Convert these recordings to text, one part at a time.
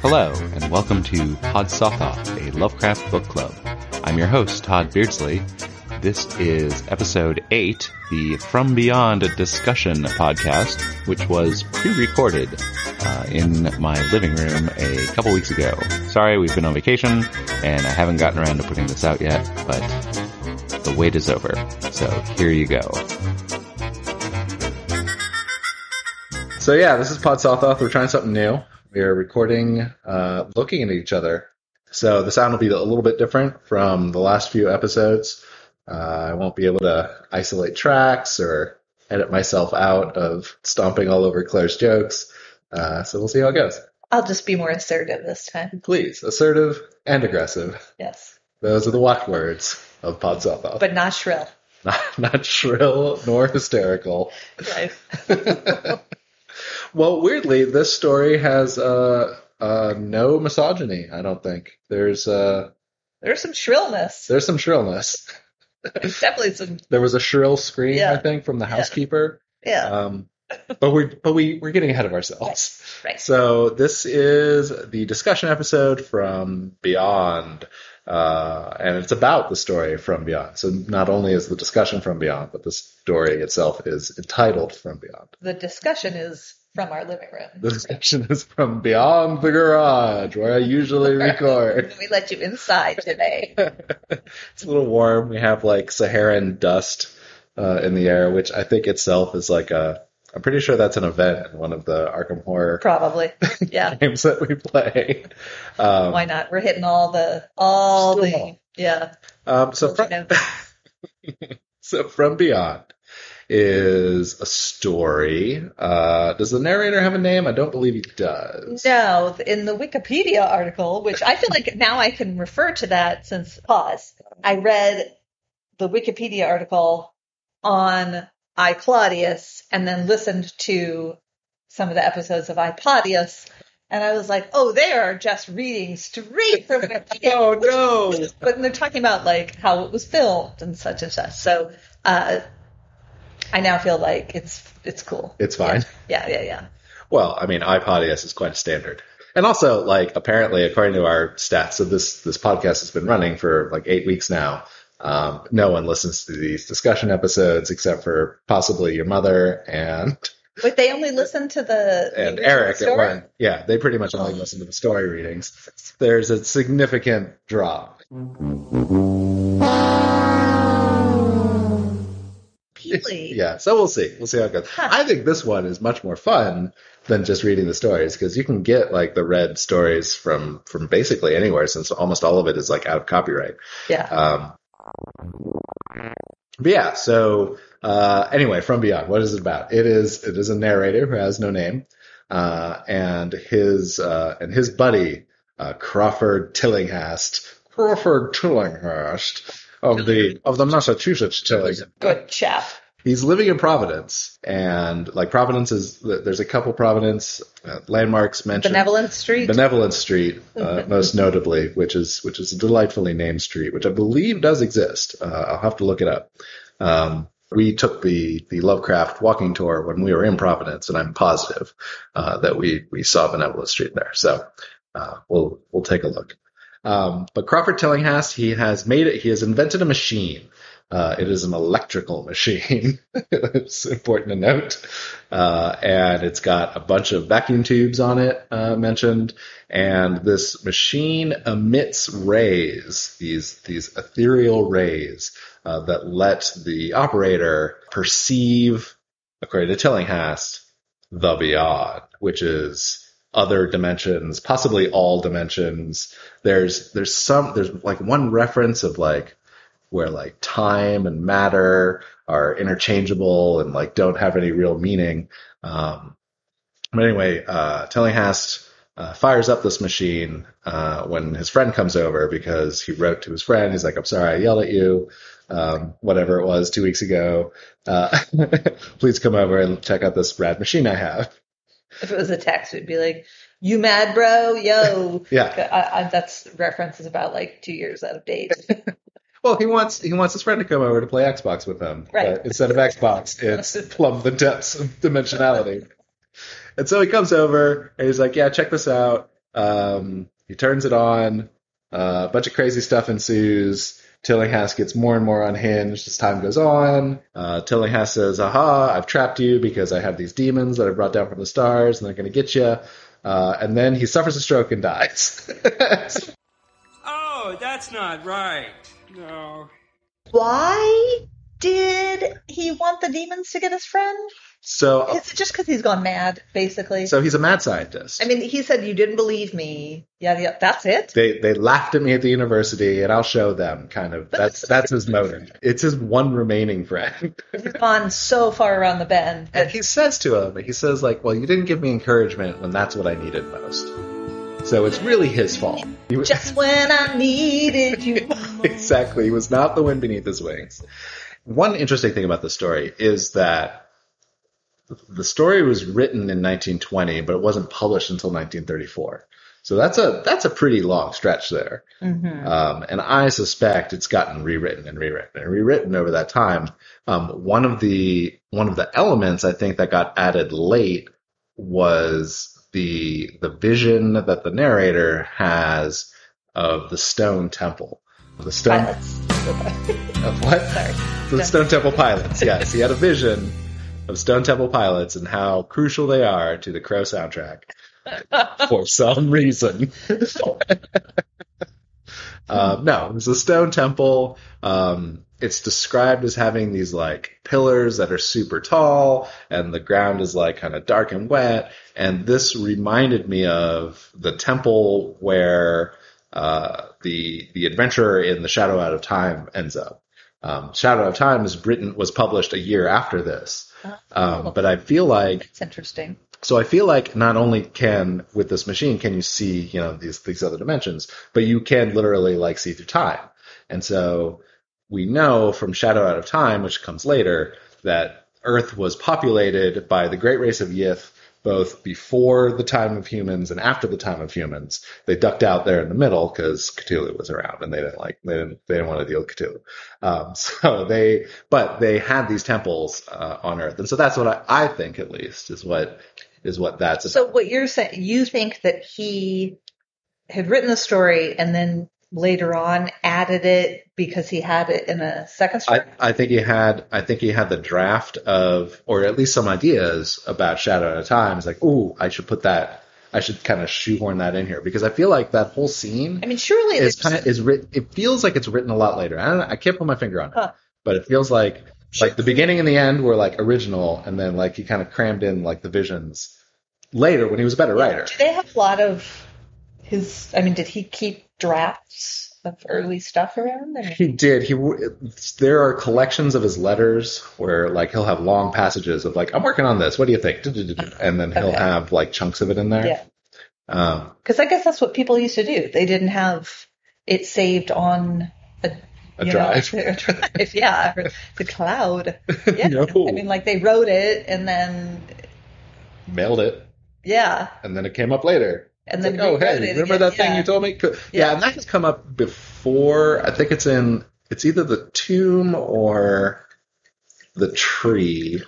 Hello, and welcome to Pod a Lovecraft book club. I'm your host, Todd Beardsley. This is episode 8, the From Beyond discussion podcast, which was pre-recorded uh, in my living room a couple weeks ago. Sorry, we've been on vacation, and I haven't gotten around to putting this out yet, but the wait is over. So here you go. So yeah, this is Pod Sothoth. We're trying something new. We are recording, uh, looking at each other. So the sound will be a little bit different from the last few episodes. Uh, I won't be able to isolate tracks or edit myself out of stomping all over Claire's jokes. Uh, so we'll see how it goes. I'll just be more assertive this time. Please, assertive and aggressive. Yes. Those are the watchwords of Pod. But not shrill. not, not shrill nor hysterical. Right. Well, weirdly, this story has uh, uh, no misogyny. I don't think there's uh, There's some shrillness. there's some shrillness. There's definitely some. There was a shrill scream, Yeah. I think, from the housekeeper. Yeah. Um, but we but we we're getting ahead of ourselves. right. So this is the discussion episode from Beyond, uh, and it's about the story from Beyond. So not only is the discussion from Beyond, but the story itself is entitled From Beyond. The discussion is from our living room. The discussion is from Beyond the Garage, where I usually record. We let you inside today. it's a little warm. We have like Saharan dust uh, in the air, which I think itself is like a. I'm pretty sure that's an event in one of the Arkham Horror Probably. Yeah. games that we play. Um, Why not? We're hitting all the all the all. yeah. um, so, from, so from Beyond is a story. Uh, does the narrator have a name? I don't believe he does. No, in the Wikipedia article, which I feel like now I can refer to that since pause. I read the Wikipedia article on I Claudius and then listened to some of the episodes of I Claudius, and I was like, oh, they are just reading straight from Wikipedia. Oh no! But they're talking about like how it was filmed and such and such. So uh, I now feel like it's it's cool. It's fine. Yeah, yeah, yeah. Well, I mean, iPodius is quite a standard. And also, like, apparently, according to our stats, so this, this podcast has been running for like eight weeks now. Um, no one listens to these discussion episodes except for possibly your mother and, But they only listen to the and Eric at story? one. Yeah, they pretty much only listen to the story readings. There's a significant drop. Yeah, so we'll see. We'll see how it goes. Huh. I think this one is much more fun than just reading the stories because you can get like the red stories from from basically anywhere since almost all of it is like out of copyright. Yeah. Um, but yeah, so uh, anyway, from beyond, what is it about? It is it is a narrator who has no name, uh, and his uh, and his buddy uh, Crawford Tillinghast, Crawford Tillinghast of the of the Massachusetts Tilling. Good chap. He's living in Providence, and like Providence is there's a couple Providence uh, landmarks mentioned. Benevolent Street. Benevolent Street, uh, most notably, which is which is a delightfully named street, which I believe does exist. Uh, I'll have to look it up. Um, we took the the Lovecraft walking tour when we were in Providence, and I'm positive uh, that we we saw Benevolent Street there. So uh, we'll we'll take a look. Um, but Crawford Tillinghast, he has made it. He has invented a machine. Uh, it is an electrical machine. it's important to note. Uh, and it's got a bunch of vacuum tubes on it, uh, mentioned. And this machine emits rays, these, these ethereal rays, uh, that let the operator perceive, according to Tillinghast, the beyond, which is other dimensions, possibly all dimensions. There's, there's some, there's like one reference of like, where like time and matter are interchangeable and like don't have any real meaning. Um, but anyway, uh, Tillinghast uh, fires up this machine uh, when his friend comes over because he wrote to his friend. He's like, "I'm sorry, I yelled at you, um, whatever it was, two weeks ago. Uh, please come over and check out this rad machine I have." If it was a text, it'd be like, "You mad, bro? Yo." Yeah. I, I, that's reference is about like two years out of date. Well, he wants he wants his friend to come over to play Xbox with him. Right. But instead of Xbox, it's plumb the depths of dimensionality. and so he comes over and he's like, "Yeah, check this out." Um, he turns it on. Uh, a bunch of crazy stuff ensues. Tillinghast gets more and more unhinged as time goes on. Uh, Tillinghast says, "Aha! I've trapped you because I have these demons that I brought down from the stars, and they're going to get you." Uh, and then he suffers a stroke and dies. Oh, that's not right. No. Why did he want the demons to get his friend? so, uh, Is it just because he's gone mad, basically? so he's a mad scientist. I mean, he said you didn't believe me. Yeah, yeah, that's it. they they laughed at me at the university, and I'll show them. Kind of. That's that's his motive. It's his one remaining friend. He's gone so far around the bend. And he says to him, he says like, "Well, you didn't give me encouragement when that's what I needed most." So it's really his fault. Was, Just when I needed you. exactly. He was not the wind beneath his wings. One interesting thing about the story is that the story was written in 1920, but it wasn't published until 1934. So that's a that's a pretty long stretch there. Mhm. Um, and I suspect it's gotten rewritten and rewritten and rewritten over that time. Um, one of the one of the elements I think that got added late was the the vision that the narrator has of the stone temple. The stone Pilots. of what? Sorry. The Stone Temple Pilots. Yes, he had a vision of Stone Temple Pilots and how crucial they are to the Crow soundtrack for some reason. um, no, it was a stone temple. Um, it's described as having these like pillars that are super tall, and the ground is like kind of dark and wet. And this reminded me of the temple where uh, the the adventurer in the Shadow Out of Time ends up. Um, Shadow out of Time is written was published a year after this, um, but I feel like It's interesting. so I feel like not only can with this machine can you see you know these these other dimensions, but you can literally like see through time. And so we know from Shadow Out of Time, which comes later, that Earth was populated by the great race of Yith both before the time of humans and after the time of humans. They ducked out there in the middle because Cthulhu was around and they didn't like they didn't they didn't want to deal with Cthulhu. Um, so they but they had these temples uh, on Earth, and so that's what I, I think at least is what is what that's. So what you're saying, you think that he had written the story and then later on added it because he had it in a second? I, I think he had I think he had the draft of or at least some ideas about Shadow Out of Time. It's like, ooh, I should put that I should kind of shoehorn that in here because I feel like that whole scene I mean, surely there's- kind of is written. It feels like it's written a lot later. I don't, I can't put my finger on it, Huh. but it feels like like the beginning and the end were like original, and then like he kind of crammed in like the visions later when he was a better writer. Do they have a lot of his? I mean, did he keep drafts of early stuff around? Mean, He did. He there are collections of his letters where like he'll have long passages of like I'm working on this. What do you think? And then he'll Okay. have like chunks of it in there. Yeah. Um, because I guess that's what people used to do. They didn't have it saved on a, A drive. know, a drive, yeah, the cloud. Yeah, No. I mean, like they wrote it and then mailed it, yeah, and then it came up later. And then like, oh hey, remember again. that thing yeah. you told me? Yeah. Yeah. and that has come up before. I think it's in. It's either the tomb or the tree.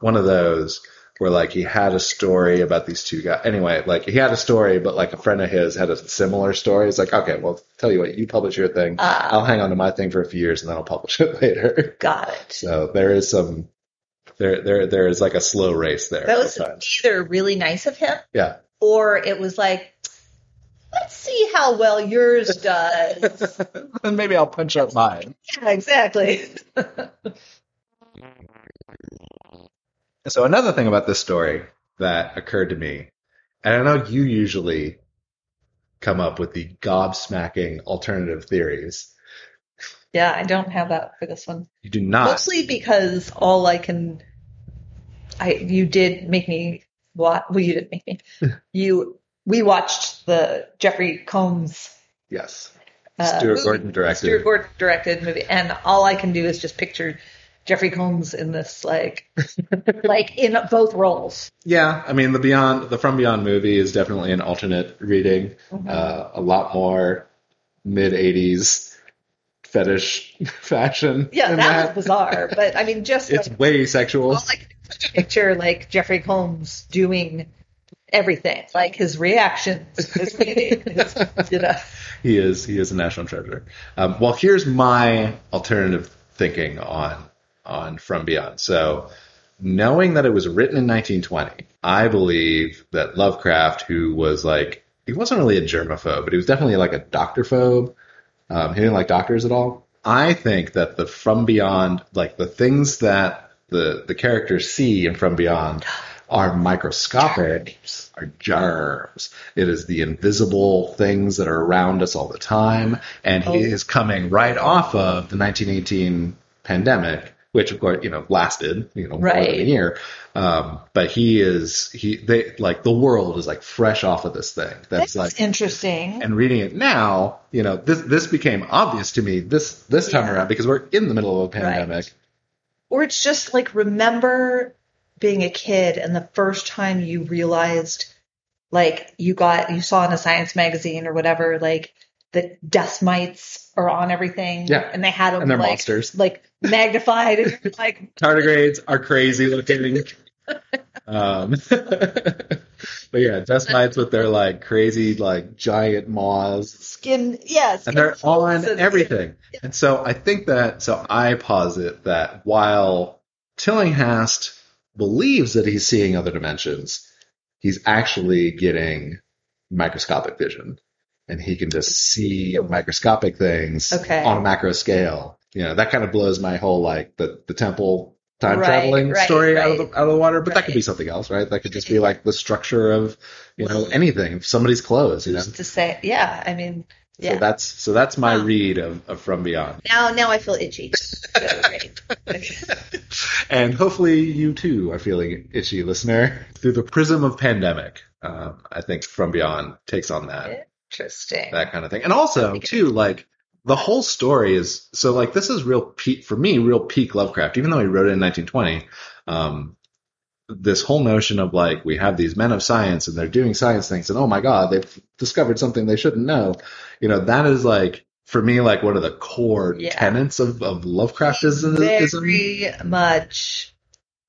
One of those where like he had a story about these two guys. Anyway, like he had a story, but like a friend of his had a similar story. It's like, okay, well, tell you what, you publish your thing. Ah. I'll hang on to my thing for a few years and then I'll publish it later. Got it. So there is some. There, there, there is like a slow race there. That was sometimes. either really nice of him Yeah. Or it was like, let's see how well yours does. and maybe I'll punch up mine. yeah, exactly. So another thing about this story that occurred to me, and I know you usually come up with the gobsmacking alternative theories. yeah, I don't have that for this one. You do not. Mostly because all I can, I you did make me watch. Well, you didn't make me. you we watched the Jeffrey Combs. Yes. Uh, Stuart movie. Gordon directed. Stuart Gordon directed movie, and all I can do is just picture Jeffrey Combs in this, like, like in both roles. Yeah, I mean the Beyond, the From Beyond movie is definitely an alternate reading. Mm-hmm. Uh, a lot more mid '80s fetish fashion. Yeah, in that was bizarre. But I mean, just It's like, way sexual. all I can picture like Jeffrey Combs doing everything, like his reactions, his his, you know. He is he is a national treasure. Um, well, here's my alternative thinking on on From Beyond. So, knowing that it was written in 1920, I believe that Lovecraft, who was like he wasn't really a germaphobe, but he was definitely like a doctorphobe. Um, he didn't like doctors at all. I think that the From Beyond, like the things that the the characters see in From Beyond, are microscopic, are germs. It is the invisible things that are around us all the time, and he Oh. is coming right off of the 1918 pandemic, which of course you know lasted you know more than a Right. year. Um, but he is he they like the world is like fresh off of this thing. That's That's like interesting. and reading it now, you know, this this became obvious to me this this time Yeah. around because we're in the middle of a pandemic. Or it's just like remember being a kid and the first time you realized like you got you saw in a science magazine or whatever like that dust mites are on everything Yeah. and they had them And they're like, monsters. like magnified and like Tardigrades are crazy looking. um, but yeah, dust mites with their like crazy like giant maws. skin yeah and they're all on and- everything. And so I think that, so I posit that while Tillinghast believes that he's seeing other dimensions, he's actually getting microscopic vision. And he can just see microscopic things Okay. on a macro scale. You know, that kind of blows my whole like the, the temple time Right, traveling right, story out of the out of the water, but that could be something else, right? That could just be like the structure of, you know, anything, somebody's clothes, you know. to say yeah I mean yeah So that's so that's my Wow. read of, of From Beyond. now now I feel itchy And hopefully you too are feeling itchy, listener. Through the prism of pandemic, um, I think From Beyond takes on that interesting that kind of thing. And also too, like the whole story is so like this is real peak for me, real peak Lovecraft. Even though he wrote it in 1920, um, this whole notion of like we have these men of science and they're doing science things, and oh my god, they've discovered something they shouldn't know. You know, that is like for me like one of the core Yeah. tenets of of Lovecraftism. very much.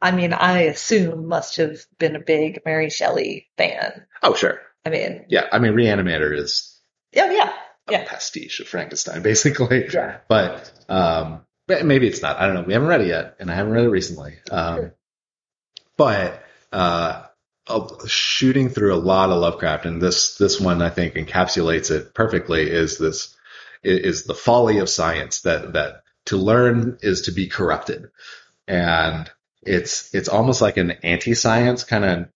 I mean, I assume must have been a big Mary Shelley fan. Oh sure, I mean, yeah. I mean, Reanimator is yeah, yeah, a Yeah. pastiche of Frankenstein, basically. yeah. but um, maybe it's not. I don't know. We haven't read it yet, and I haven't read it recently. Um, Sure. But uh, uh, shooting through a lot of Lovecraft, and this this one I think encapsulates it perfectly. Is this is the folly of science that that to learn is to be corrupted, and it's it's almost like an anti-science kind of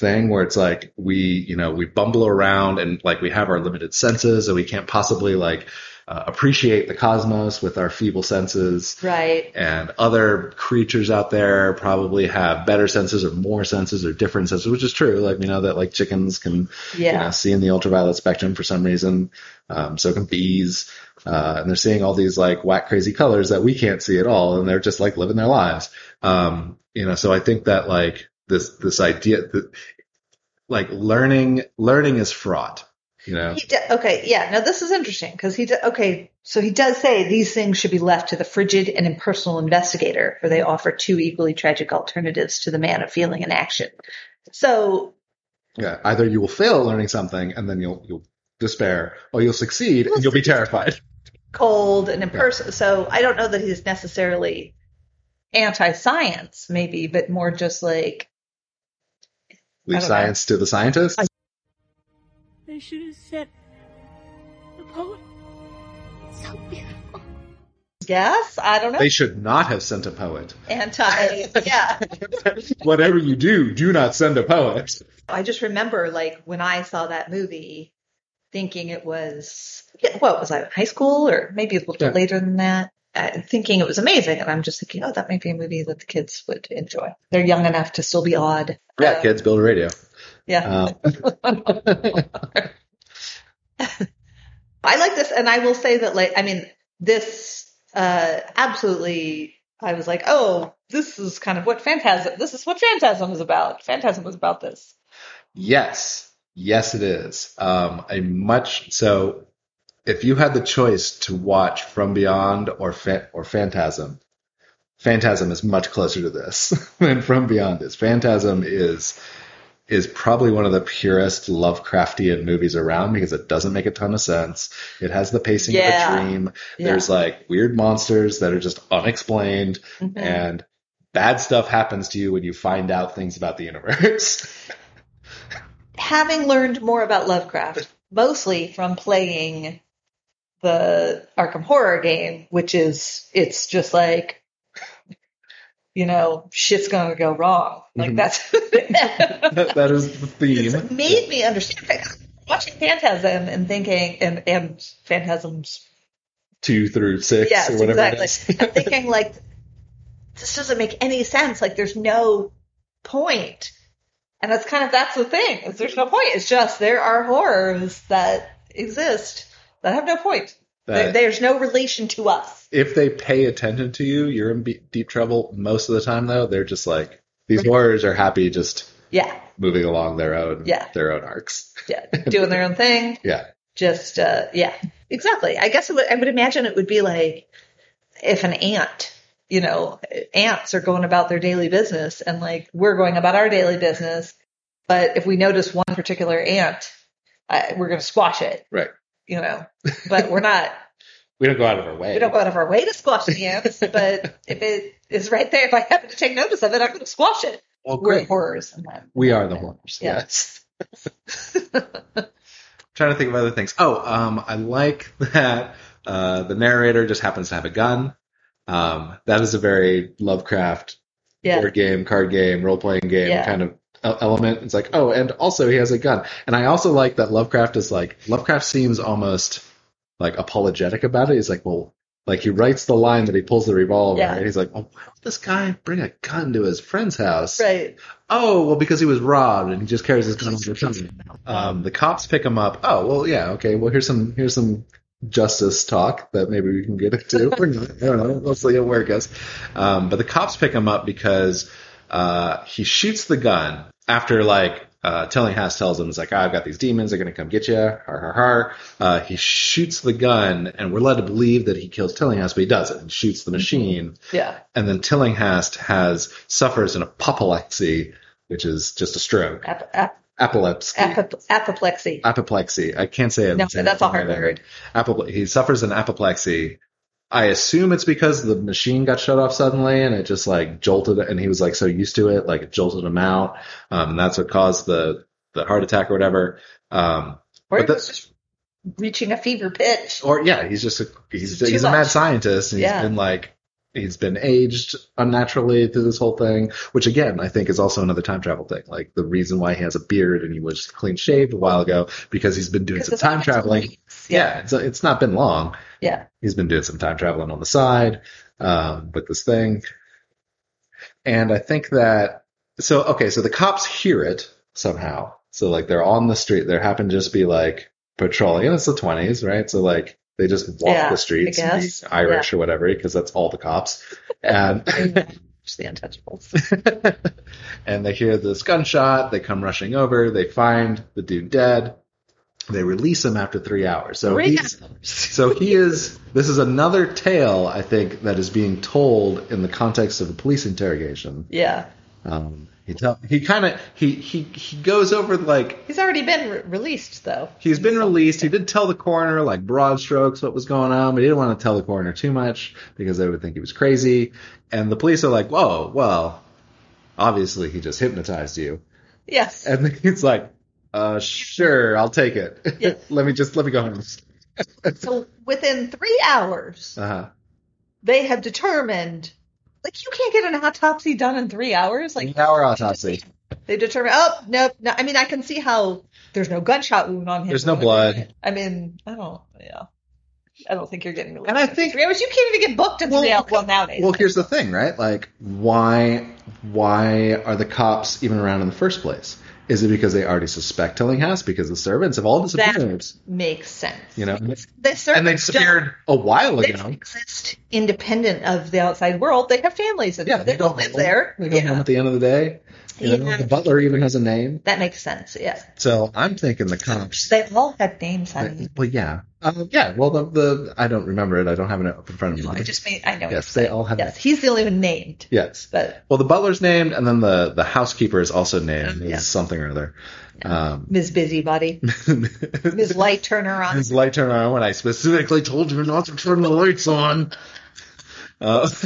thing where it's like we you know we bumble around and like we have our limited senses and we can't possibly like uh, appreciate the cosmos with our feeble senses. Right. and other creatures out there probably have better senses or more senses or different senses which is true. Like we know that like chickens can you Yeah. know, see in the ultraviolet spectrum for some reason. Um, so can bees. Uh, and they're seeing all these like whack crazy colors that we can't see at all and they're just like living their lives. Um, you know so i think that like this this idea that like learning learning is fraught you know He d- okay, yeah. Now this is interesting because he d- okay. So he does say these things should be left to the frigid and impersonal investigator, for they offer two equally tragic alternatives to the man of feeling and action. So yeah either you will fail at learning something and then you'll you'll despair or you'll succeed and you'll be terrified cold and impersonal. So I don't know that he's necessarily anti-science, maybe, but more just like leave don't know. science to the scientists They should have said the poet. So beautiful. yes, I don't know, they should not have sent a poet anti. yeah, whatever you do do not send a poet I just remember like when I saw that movie, thinking it was what was I in high school or maybe a little Yeah. bit later than that. Uh, thinking it was amazing, and I'm just thinking, oh, that might be a movie that the kids would enjoy. They're young enough to still be odd. yeah Uh, kids build a radio Yeah. um, I like this, and I will say that, like, I mean, this uh, absolutely. I was like, oh, this is kind of what Phantasm. This is what Phantasm is about. Phantasm was about this. Yes, yes, it is. Um, a much so. If you had the choice to watch From Beyond or Fa- or Phantasm, Phantasm is much closer to this than From Beyond is. Phantasm is is probably one of the purest Lovecraftian movies around because it doesn't make a ton of sense. It has the pacing Yeah. of a dream. Yeah. There's like weird monsters that are just unexplained Mhm. and bad stuff happens to you when you find out things about the universe. having learned more about Lovecraft, mostly from playing the Arkham Horror game, which is it's just like you know shit's gonna go wrong. Like Mhm. that's that, that is the theme. it's made me understand. Watching Phantasm and thinking and and Phantasms, Two through six yes, or whatever exactly. it is. I'm thinking like this doesn't make any sense. Like there's no point. And that's kind of that's the thing. Is there's no point. It's just there are horrors that exist that have no point. There, That there's no relation to us. if they pay attention to you, you're in deep trouble. Most of the time, though, they're just like these horrors are happy just Yeah, moving along their own Yeah. their own arcs. yeah, doing their own thing. Yeah, Just uh, yeah, exactly. I guess it would, I would imagine it would be like if an ant, you know, ants are going about their daily business, and like we're going about our daily business. But if we notice one particular ant, I, we're going to squash it. right. You know, but we're not. We don't go out of our way. We don't go out of our way to squash the ants, but if it is right there, if I happen to take notice of it, I'm going to squash it. well, We're great. horrors. in that. We are the horrors. Yeah. Yes. Trying to think of other things. Oh, um, I like that uh, the narrator just happens to have a gun. Um, that is a very Lovecraft Yeah. board game, card game, role playing game Yeah. kind of element. It's like, oh, and also he has a gun. And I also like that Lovecraft is like, Lovecraft seems almost like apologetic about it. He's like, well, like he writes the line that he pulls the revolver, Yeah. and he's like, well, why would this guy bring a gun to his friend's house? Right. Oh, well, because he was robbed and he just carries his gun all the time. Um, the cops pick him up. Oh, well, yeah, okay. Well, here's some here's some justice talk that maybe we can get into. Or not. I don't know. Let's see where it goes. Um, but the cops pick him up because uh, he shoots the gun after like uh, Tillinghast tells him, "It's like "Ah, I've got these demons. They're going to come get you." Har har har. Uh, he shoots the gun, and we're led to believe that he kills Tillinghast, but he doesn't. He shoots the machine Yeah. and then Tillinghast has suffers an apoplexy, which is just a stroke. Ap- ap- Epilepsy. apop- apoplexy. apoplexy. I can't say it. No, that's a hard word. Apople- he suffers an apoplexy. I assume it's because the machine got shut off suddenly and it just like jolted and he was like so used to it, like it jolted him out. Um, and that's what caused the, the heart attack or whatever. Um, Or But it that- was just reaching a fever pitch. or yeah, he's just a, he's, he's a mad scientist. And Yeah. He's been like, he's been aged unnaturally through this whole thing, which again, I think is also another time travel thing. Like the reason why he has a beard and he was clean shaved a while ago because he's been doing some time traveling. weeks. Yeah, it's, it's not been long. Yeah. He's been doing some time traveling on the side um, with this thing. And I think that, so, okay, so the cops hear it somehow. So, like, they're on the street. They happen to just be, like, patrolling. And it's the 20s, right? So, like, they just walk Yeah, the streets, I and be guess. Irish or whatever, because that's all the cops. And the untouchables. and they hear this gunshot. They come rushing over. They find the dude dead. They release him after three hours. So Three he's, so he is. This is another tale, I think, that is being told in the context of a police interrogation. Yeah. Um, he tell, he kind of he he he goes over like He's already been re- released, though. he's been released. He did tell the coroner like broad strokes what was going on, but he didn't want to tell the coroner too much because they would think he was crazy. And the police are like, "Whoa, well, obviously he just hypnotized you." Yes. And he's like, "Uh, sure, I'll take it. Yeah. let me just let me go home." so within three hours, Uh huh. they have determined, like, you can't get an autopsy done in three hours. Like, hour autopsy. they determine, oh, nope. No, I mean, I can see how there's no gunshot wound on him. There's no blood. I mean, I don't, yeah. I don't think you're getting And I think- three hours. You can't even get booked in Well, three hours. Well, nowadays. Well, here's the thing, right? Like, why why are the cops even around in the first place? Is it because they already suspect Tillinghast because the servants have all disappeared? that makes sense. You know, The and they disappeared a while don't- They ago. exist independent of the outside world. They have families and Yeah, they, they don't live home. there. They go Yeah. home at the end of the day. You know, Yeah. the butler even has a name. That makes sense. Yeah. So I'm thinking the cops. They all had names, honey. Well, yeah, Um, yeah, well, the, the I don't remember it. I don't have it up in front of me. I just made. I know. yes, they all have. Yes, he's the only one named. Yes. But Well, the butler's named, and then the the housekeeper is also named. Oh, yeah. Is something or other. Um, Ms. Busybody, Ms. Light Turner on. His light turned on when I specifically told you not to turn the lights on. Uh,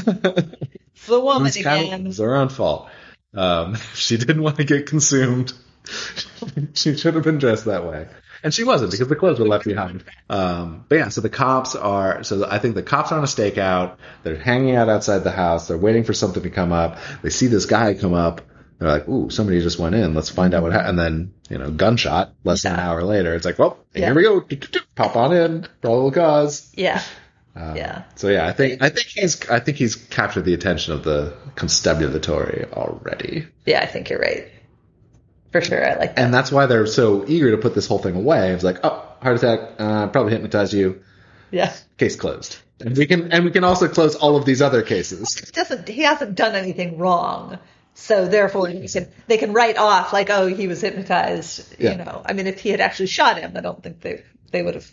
It's the woman It's kind of- again. it's her own fault. Um, she didn't want to get consumed. She should have been dressed that way. And she wasn't because the clothes were left behind. Um, but yeah, so the cops are, so I think the cops are on a stakeout. They're hanging out outside the house. They're waiting for something to come up. They see this guy come up. They're like, ooh, somebody just went in. Let's find out what happened. And then, you know, gunshot less than an hour later. It's like, well, Yeah. here we go. Pop on in. Probable cause. Yeah, Um, Yeah. So yeah, I think I think he's I think he's captured the attention of the constabulary already, yeah. I think you're right. For sure, I like that. and that's why they're so eager to put this whole thing away. It's like, oh, heart attack, uh, probably hypnotized you, Yeah, case closed. And we can and we can also close all of these other cases. he doesn't. He hasn't done anything wrong. So therefore, you can, they can write off like, oh, he was hypnotized. Yeah. You know, I mean, if he had actually shot him, I don't think they they would have.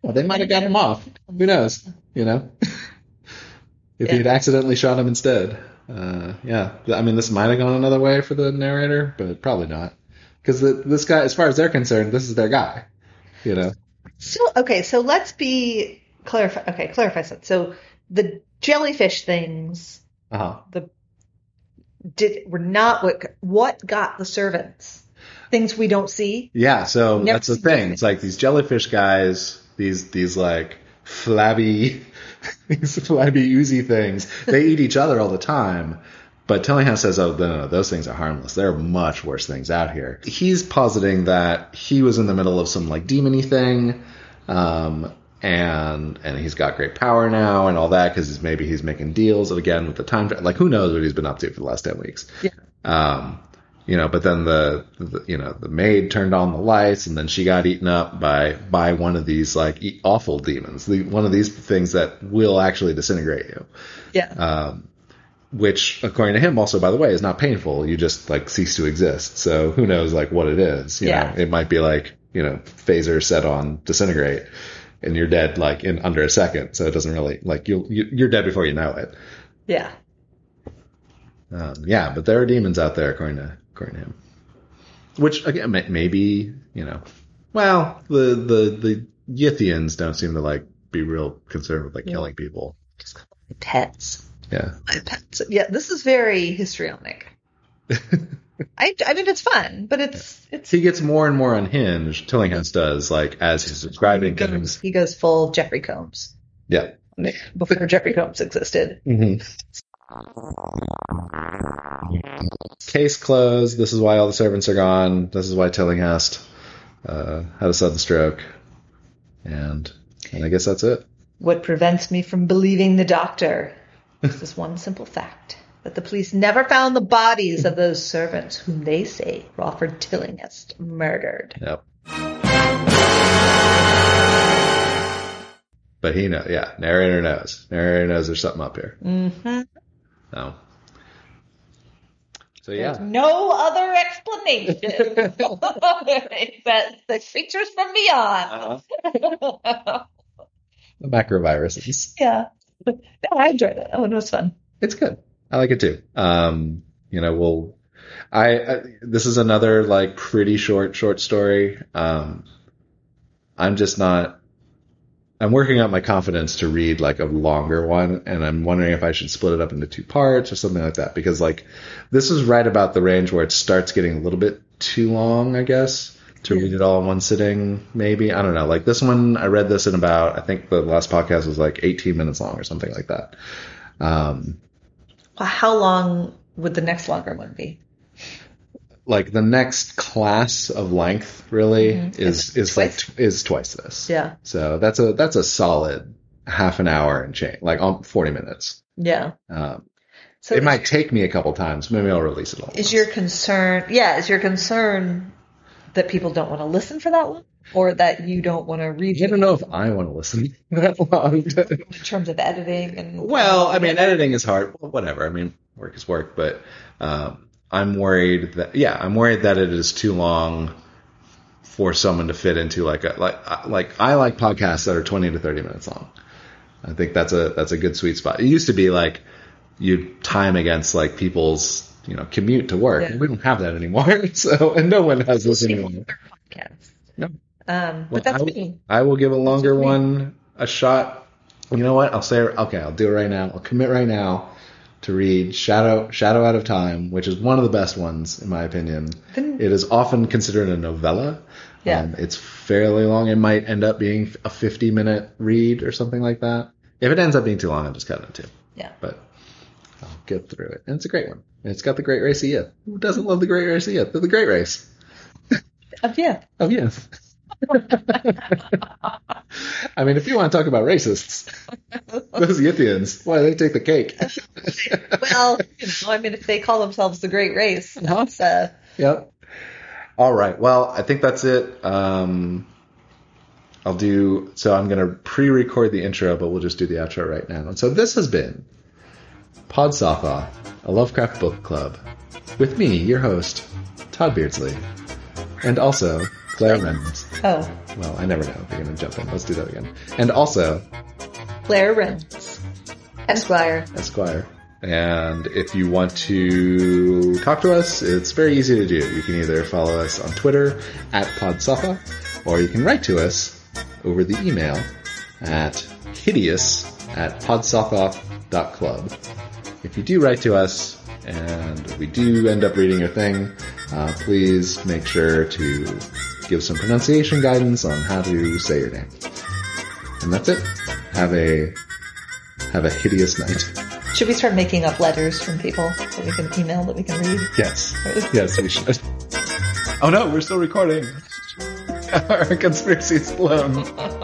Well, they might have got him off. Who knows? You know, if Yeah. he'd accidentally shot him instead. Uh, yeah, I mean, this might have gone another way for the narrator, but probably not. Because this guy, as far as they're concerned, this is their guy. You know. So okay, so let's be clarify. Okay, clarify something. So the jellyfish things Uh huh. the did were not what what got the servants things we don't see. Yeah, so Never that's the thing. It's like these jellyfish guys, these these like flabby, these flabby oozy things. They eat each other all the time. But Tillinghast says, "Oh no, no, those things are harmless. There are much worse things out here." He's positing that he was in the middle of some like demony thing, um, and and he's got great power now and all that because maybe he's making deals again with the time. Like who knows what he's been up to for the last ten weeks? Yeah. Um, you know, but then the, the you know the maid turned on the lights, and then she got eaten up by by one of these like awful demons. The, one of these things that will actually disintegrate you. Yeah. Um, which, according to him, also by the way, is not painful. You just like cease to exist. So who knows like what it is? You Yeah. know, it might be like you know phaser set on disintegrate, and you're dead like in under a second. So it doesn't really like you'll you, you're dead before you know it. yeah. Um, yeah, but there are demons out there, according to according to him. Which again, maybe you know, well, the the the Yithians don't seem to like be real concerned with like Yeah. killing people. just Pets. Yeah, My pets. Yeah, this is very histrionic. I, I mean, it's fun, but it's it's he gets more and more unhinged. Tillinghast does, like as he's describing goes, things. he goes full Jeffrey Combs Yeah. before Jeffrey Combs existed. Mm-hmm. Case closed. This is why all the servants are gone. This is why Tillinghast uh, had a sudden stroke, and and I guess that's it. What prevents me from believing the doctor is this one simple fact that the police never found the bodies of those servants whom they say Crawford Tillinghast murdered. Yep. But he knows, yeah. Narrator knows. Narrator knows there's something up here. Mm-hmm. So, so There's yeah. no other explanation that the creatures from beyond. Uh-huh. The macroviruses. yeah. No, I enjoyed it. Oh, it was fun. It's good. I like it too. Um, you know, we'll. I, I this is another like pretty short short story. Um, I'm just not. I'm working up my confidence to read like a longer one, and I'm wondering if I should split it up into two parts or something like that. Because like this is right about the range where it starts getting a little bit too long, I guess, to read it all in one sitting. Maybe I don't know. Like this one, I read this in about I think the last podcast was like 18 minutes long or something like that. Um, Well, how long would the next longer one be? Like the next class of length really Mhm. is is Twice. like is twice this. Yeah. So that's a that's a solid half an hour and change, like um, forty minutes. Yeah. Um, So it might take me a couple times. Maybe I'll release it all. Is once. your concern, yeah, is your concern that people don't want to listen for that long? Or that you don't want to read I don't know if I want to listen that long. in terms of editing and well, I mean, editing is hard. Well, whatever. I mean, work is work, but um, I'm worried that yeah, I'm worried that it is too long for someone to fit into like a like like I like podcasts that are 20 to 30 minutes long. I think that's a that's a good sweet spot. It used to be like you time against like people's you know commute to work. Yeah. We don't have that anymore. So and no one has this anymore. Podcast. No. Um, Well, but that's I, me. I will give a longer one a shot. You know what? I'll say okay. I'll do it right now. I'll commit right now to read Shadow Shadow Out of Time, which is one of the best ones in my opinion. Then- It is often considered a novella. Yeah. Um, it's fairly long. It might end up being a 50 minute read or something like that. If it ends up being too long, I'll just cut it in two. Yeah. But I'll get through it. And it's a great one. And it's got the Great Race of Yith. Who doesn't love the Great Race of Yith? They're the Great Race. Uh, yeah. Oh yes. I mean, if you want to talk about racists, those Yithians, why they take the cake? Well, you know, I mean, if they call themselves the Great Race, that's uh, yep. All right. Well, I think that's it. Um, I'll do. So I'm going to pre-record the intro, but we'll just do the outro right now. And so this has been Pod Sothoth, a Lovecraft book club, with me, your host, Todd Beardsley, and also Claire Reynolds. oh, Well, I never know if they're going to jump in. Let's do that again. And also Claire Reynolds, Esquire. Esquire. And if you want to talk to us, it's very easy to do. You can either follow us on Twitter at PodSuffa, or you can write to us over the email at hideous at podsuffa.club. If you do write to us, and we do end up reading your thing, uh, please make sure to give some pronunciation guidance on how to say your name. And that's it. Have a have a hideous night. Should we start making up letters from people that we can email that we can read? Yes. Yes, we should. Oh no, we're still recording. Our conspiracy is blown.